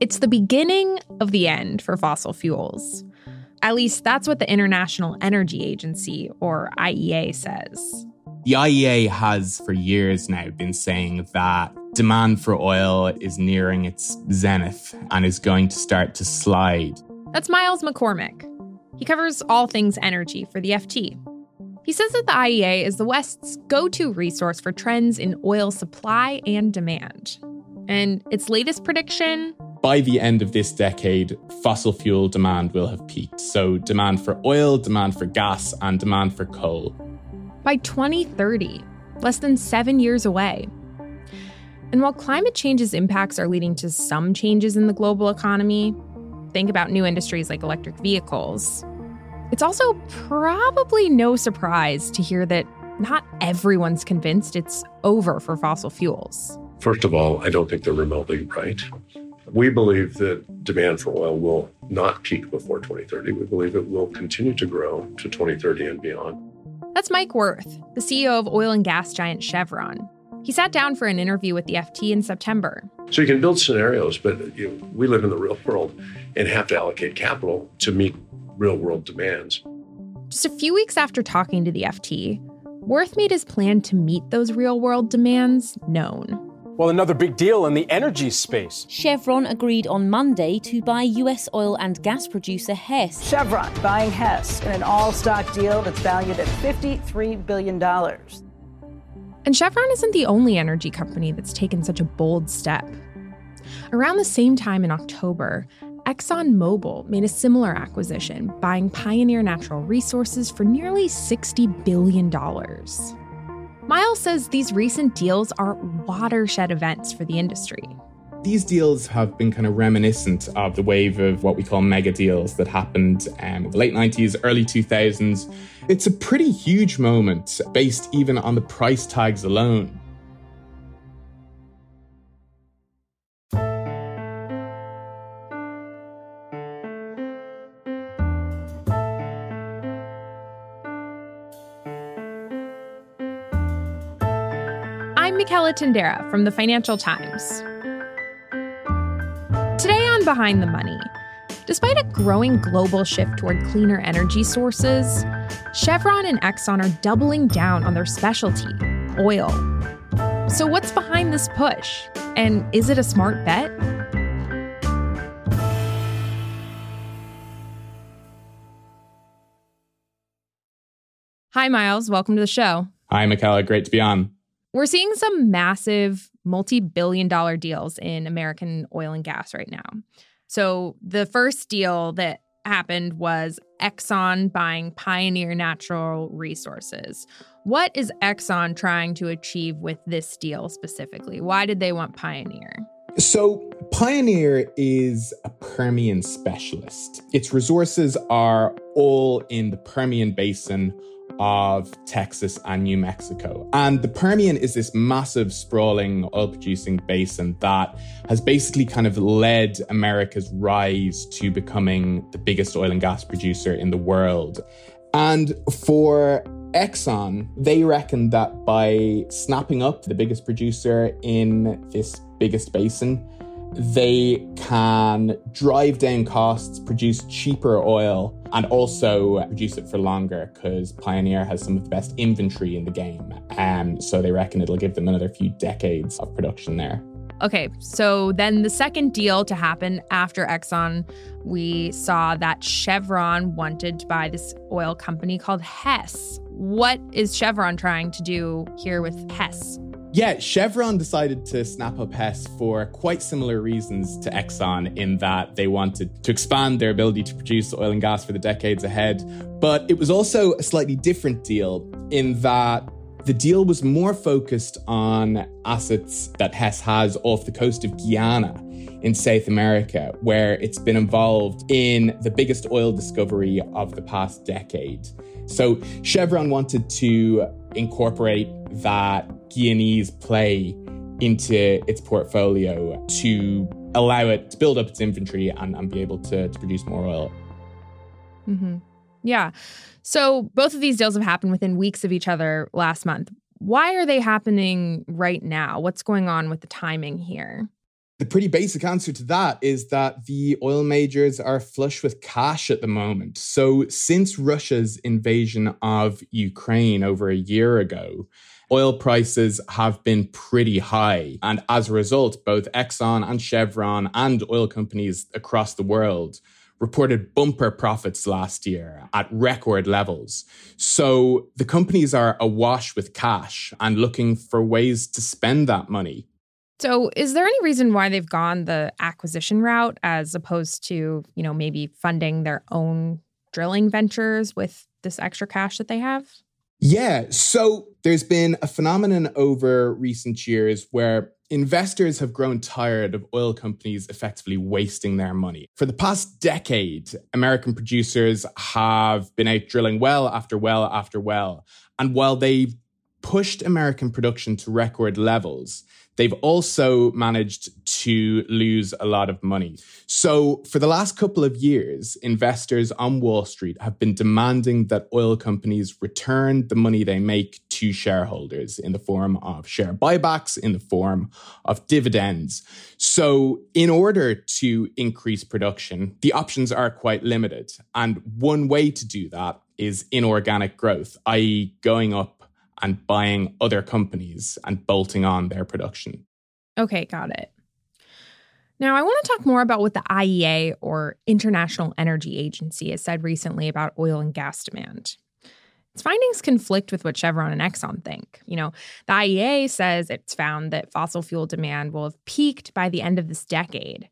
It's the beginning of the end for fossil fuels. At least that's what the International Energy Agency, or IEA, says. The IEA has for years now been saying that demand for oil is nearing its zenith and is going to start to slide. That's Myles McCormick. He covers all things energy for the FT. He says that the IEA is the West's go to resource for trends in oil supply and demand. And its latest prediction by the end of this decade, fossil fuel demand will have peaked. So, demand for oil, demand for gas, and demand for coal. By 2030, less than seven years away. And while climate change's impacts are leading to some changes in the global economy, think about new industries like electric vehicles, it's also probably no surprise to hear that not everyone's convinced it's over for fossil fuels. First of all, I don't think they're remotely right. We believe that demand for oil will not peak before 2030. We believe it will continue to grow to 2030 and beyond. That's Mike Wirth, the CEO of oil and gas giant Chevron. He sat down for an interview with the FT in September. So you can build scenarios, but you know, we live in the real world and have to allocate capital to meet real world demands. Just a few weeks after talking to the FT, Wirth made his plan to meet those real world demands known. Well, another big deal in the energy space. Chevron agreed on Monday to buy US oil and gas producer Hess. Chevron buying Hess in an all stock deal that's valued at $53 billion. And Chevron isn't the only energy company that's taken such a bold step. Around the same time in October, ExxonMobil made a similar acquisition, buying Pioneer Natural Resources for nearly $60 billion. Myles says these recent deals are watershed events for the industry. These deals have been kind of reminiscent of the wave of what we call mega deals that happened um, in the late 90s, early 2000s. It's a pretty huge moment based even on the price tags alone. Tindera from the Financial Times. Today on Behind the Money, despite a growing global shift toward cleaner energy sources, Chevron and Exxon are doubling down on their specialty, oil. So, what's behind this push? And is it a smart bet? Hi, Myles. Welcome to the show. Hi, Michela. Great to be on. We're seeing some massive multi billion dollar deals in American oil and gas right now. So, the first deal that happened was Exxon buying Pioneer Natural Resources. What is Exxon trying to achieve with this deal specifically? Why did they want Pioneer? So, Pioneer is a Permian specialist. Its resources are all in the Permian Basin of Texas and New Mexico. And the Permian is this massive, sprawling oil producing basin that has basically kind of led America's rise to becoming the biggest oil and gas producer in the world. And for Exxon, they reckon that by snapping up the biggest producer in this biggest basin, they can drive down costs, produce cheaper oil, and also produce it for longer because Pioneer has some of the best inventory in the game. Um, so they reckon it'll give them another few decades of production there. Okay, so then the second deal to happen after Exxon, we saw that Chevron wanted to buy this oil company called Hess. What is Chevron trying to do here with Hess? Yeah, Chevron decided to snap up Hess for quite similar reasons to Exxon in that they wanted to expand their ability to produce oil and gas for the decades ahead. But it was also a slightly different deal in that The deal was more focused on assets that Hess has off the coast of Guyana in South America, where it's been involved in the biggest oil discovery of the past decade. So Chevron wanted to incorporate that Guyanese play into its portfolio to allow it to build up its inventory and, and be able to, to produce more oil. Mm-hmm. Yeah. So both of these deals have happened within weeks of each other last month. Why are they happening right now? What's going on with the timing here? The pretty basic answer to that is that the oil majors are flush with cash at the moment. So, since Russia's invasion of Ukraine over a year ago, oil prices have been pretty high. And as a result, both Exxon and Chevron and oil companies across the world reported bumper profits last year at record levels. So the companies are awash with cash and looking for ways to spend that money. So, is there any reason why they've gone the acquisition route as opposed to, you know, maybe funding their own drilling ventures with this extra cash that they have? Yeah. So, there's been a phenomenon over recent years where investors have grown tired of oil companies effectively wasting their money. For the past decade, American producers have been out drilling well after well after well. And while they've pushed American production to record levels, They've also managed to lose a lot of money. So, for the last couple of years, investors on Wall Street have been demanding that oil companies return the money they make to shareholders in the form of share buybacks, in the form of dividends. So, in order to increase production, the options are quite limited. And one way to do that is inorganic growth, i.e., going up and buying other companies and bolting on their production. Okay, got it. Now, I want to talk more about what the IEA or International Energy Agency has said recently about oil and gas demand. Its findings conflict with what Chevron and Exxon think. You know, the IEA says it's found that fossil fuel demand will have peaked by the end of this decade.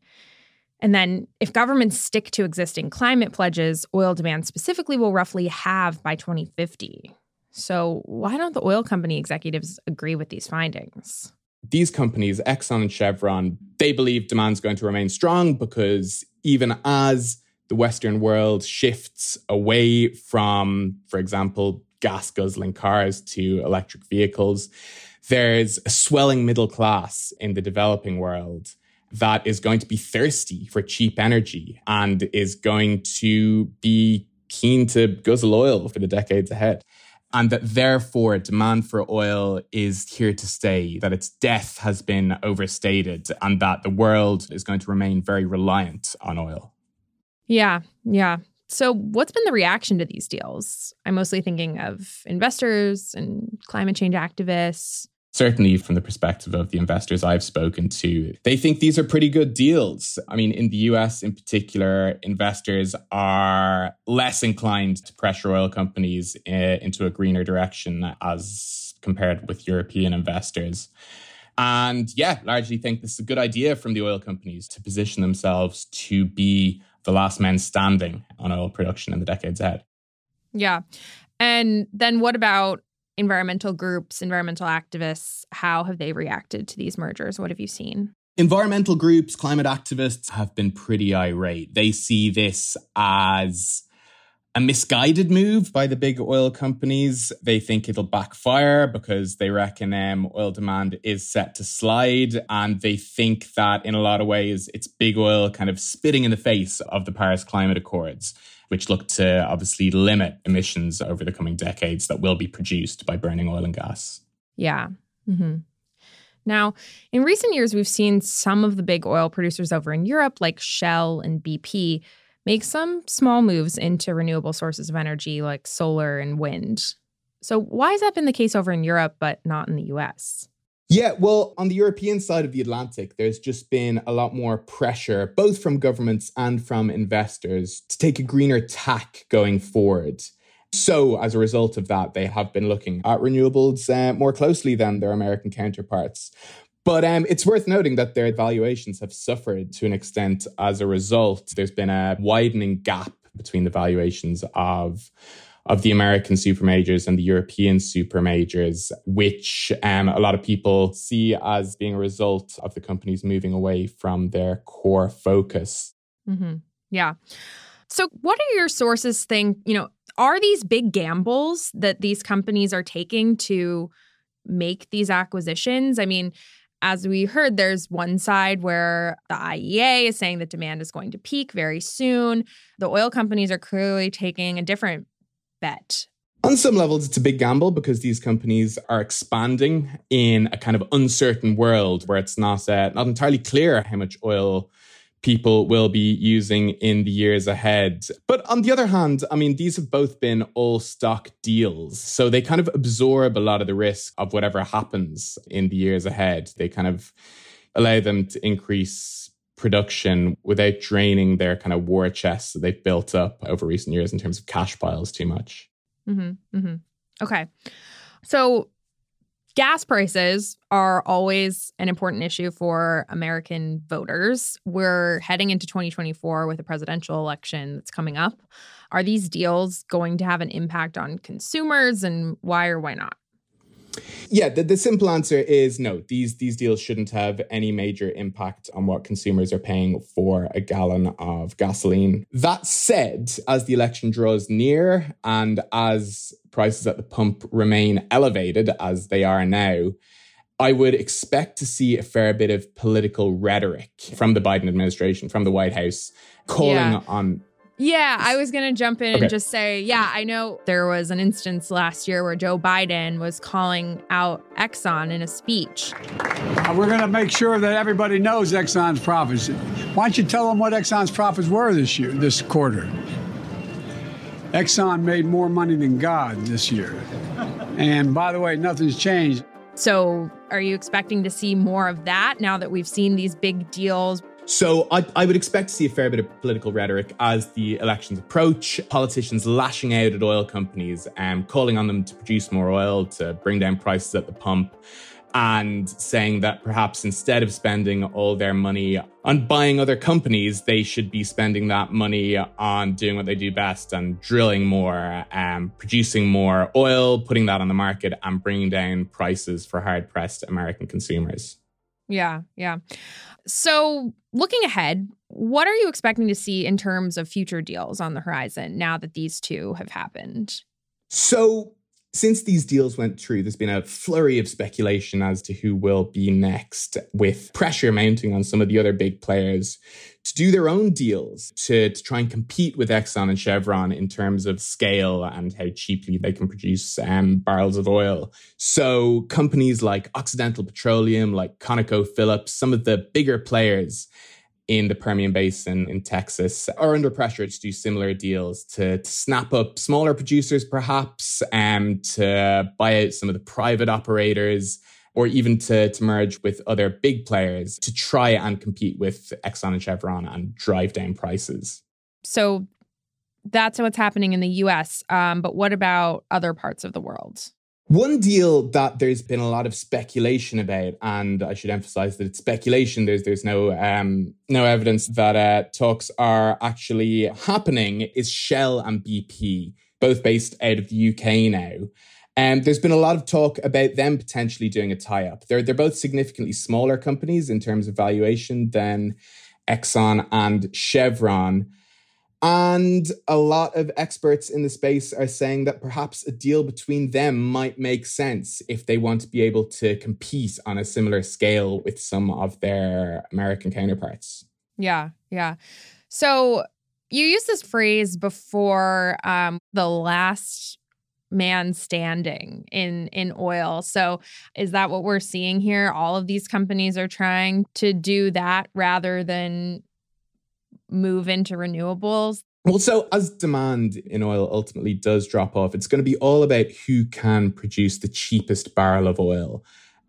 And then, if governments stick to existing climate pledges, oil demand specifically will roughly halve by 2050. So, why don't the oil company executives agree with these findings? These companies, Exxon and Chevron, they believe demand's going to remain strong because even as the Western world shifts away from, for example, gas guzzling cars to electric vehicles, there's a swelling middle class in the developing world that is going to be thirsty for cheap energy and is going to be keen to guzzle oil for the decades ahead and that therefore demand for oil is here to stay, that its death has been overstated, and that the world is going to remain very reliant on oil. Yeah, yeah. So, what's been the reaction to these deals? I'm mostly thinking of investors and climate change activists certainly from the perspective of the investors I've spoken to, they think these are pretty good deals. I mean, in the US in particular, investors are less inclined to pressure oil companies uh, into a greener direction as compared with European investors. And yeah, largely think this is a good idea from the oil companies to position themselves to be the last men standing on oil production in the decades ahead. Yeah. And then what about environmental groups, environmental activists, how have they reacted to these mergers? What have you seen? Environmental groups, climate activists have been pretty irate. They see this as a misguided move by the big oil companies. They think it'll backfire because they reckon um, oil demand is set to slide. And they think that in a lot of ways, it's big oil kind of spitting in the face of the Paris Climate Accords which look to obviously limit emissions over the coming decades that will be produced by burning oil and gas. Yeah. Mm-hmm. Now, in recent years, we've seen some of the big oil producers over in Europe, like Shell and BP, make some small moves into renewable sources of energy like solar and wind. So, why has that been the case over in Europe, but not in the US? Yeah, well, on the European side of the Atlantic, there's just been a lot more pressure, both from governments and from investors, to take a greener tack going forward. So, as a result of that, they have been looking at renewables uh, more closely than their American counterparts. But um, it's worth noting that their valuations have suffered to an extent as a result. There's been a widening gap between the valuations of of the American super majors and the European super majors, which um, a lot of people see as being a result of the companies moving away from their core focus. Mm-hmm. Yeah. So, what are your sources think? You know, are these big gambles that these companies are taking to make these acquisitions? I mean, as we heard, there's one side where the IEA is saying that demand is going to peak very soon. The oil companies are clearly taking a different bet. On some levels, it's a big gamble because these companies are expanding in a kind of uncertain world where it's not uh, not entirely clear how much oil people will be using in the years ahead. But on the other hand, I mean, these have both been all stock deals. So they kind of absorb a lot of the risk of whatever happens in the years ahead. They kind of allow them to increase production without draining their kind of war chests that they've built up over recent years in terms of cash piles too much. Mm-hmm, mm-hmm. Okay. So gas prices are always an important issue for American voters. We're heading into 2024 with a presidential election that's coming up. Are these deals going to have an impact on consumers and why or why not? Yeah, the, the simple answer is no. These these deals shouldn't have any major impact on what consumers are paying for a gallon of gasoline. That said, as the election draws near and as prices at the pump remain elevated as they are now, I would expect to see a fair bit of political rhetoric from the Biden administration, from the White House, calling yeah. on yeah, I was going to jump in okay. and just say, yeah, I know there was an instance last year where Joe Biden was calling out Exxon in a speech. We're going to make sure that everybody knows Exxon's profits. Why don't you tell them what Exxon's profits were this year, this quarter? Exxon made more money than God this year. And by the way, nothing's changed. So, are you expecting to see more of that now that we've seen these big deals so I, I, would expect to see a fair bit of political rhetoric as the elections approach. Politicians lashing out at oil companies and calling on them to produce more oil, to bring down prices at the pump, and saying that perhaps instead of spending all their money on buying other companies, they should be spending that money on doing what they do best and drilling more, um, producing more oil, putting that on the market, and bringing down prices for hard pressed American consumers. Yeah, yeah. So, looking ahead, what are you expecting to see in terms of future deals on the horizon now that these two have happened? So, since these deals went through, there's been a flurry of speculation as to who will be next, with pressure mounting on some of the other big players to do their own deals to, to try and compete with Exxon and Chevron in terms of scale and how cheaply they can produce um, barrels of oil. So, companies like Occidental Petroleum, like ConocoPhillips, some of the bigger players in the Permian Basin in Texas are under pressure to do similar deals to, to snap up smaller producers, perhaps, and um, to buy out some of the private operators, or even to, to merge with other big players to try and compete with Exxon and Chevron and drive down prices. So that's what's happening in the US. Um, but what about other parts of the world? One deal that there's been a lot of speculation about, and I should emphasize that it's speculation. There's there's no um, no evidence that uh, talks are actually happening. Is Shell and BP, both based out of the UK now. And um, there's been a lot of talk about them potentially doing a tie-up. They're they're both significantly smaller companies in terms of valuation than Exxon and Chevron. And a lot of experts in the space are saying that perhaps a deal between them might make sense if they want to be able to compete on a similar scale with some of their American counterparts. Yeah, yeah. So you used this phrase before um, the last man standing in in oil. So is that what we're seeing here? All of these companies are trying to do that rather than move into renewables? Well, so as demand in oil ultimately does drop off, it's going to be all about who can produce the cheapest barrel of oil.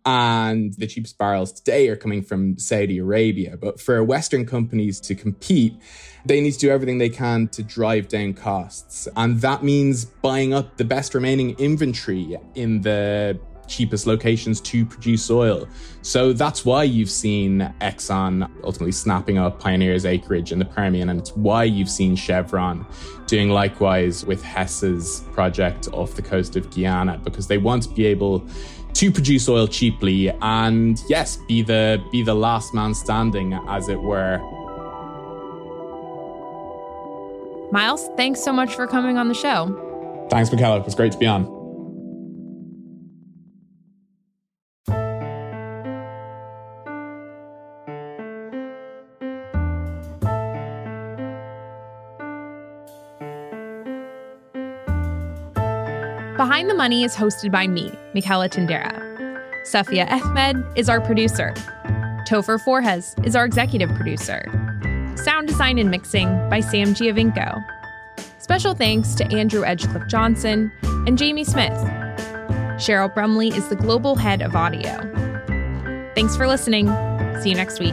And the cheapest barrels today are coming from Saudi Arabia. But for Western companies to compete, they need to do everything they can to drive down costs. And that means buying up the best remaining inventory in the cheapest locations to produce oil. So that's why you've seen Exxon ultimately snapping up Pioneer's acreage in the Permian, and it's why you've seen Chevron doing likewise with Hess's project off the coast of Guyana, because they want to be able to produce oil cheaply and yes, be the be the last man standing, as it were. Myles, thanks so much for coming on the show. Thanks, Michela. It was great to be on. Behind the Money is hosted by me, Michela Tindera. Safia Ahmed is our producer. Topher Forhecz is our executive producer. Sound design and mixing by Sam Giovinco. Special thanks to Andrew Edgecliffe Johnson and Jamie Smith. Cheryl Brumley is the global head of audio. Thanks for listening. See you next week.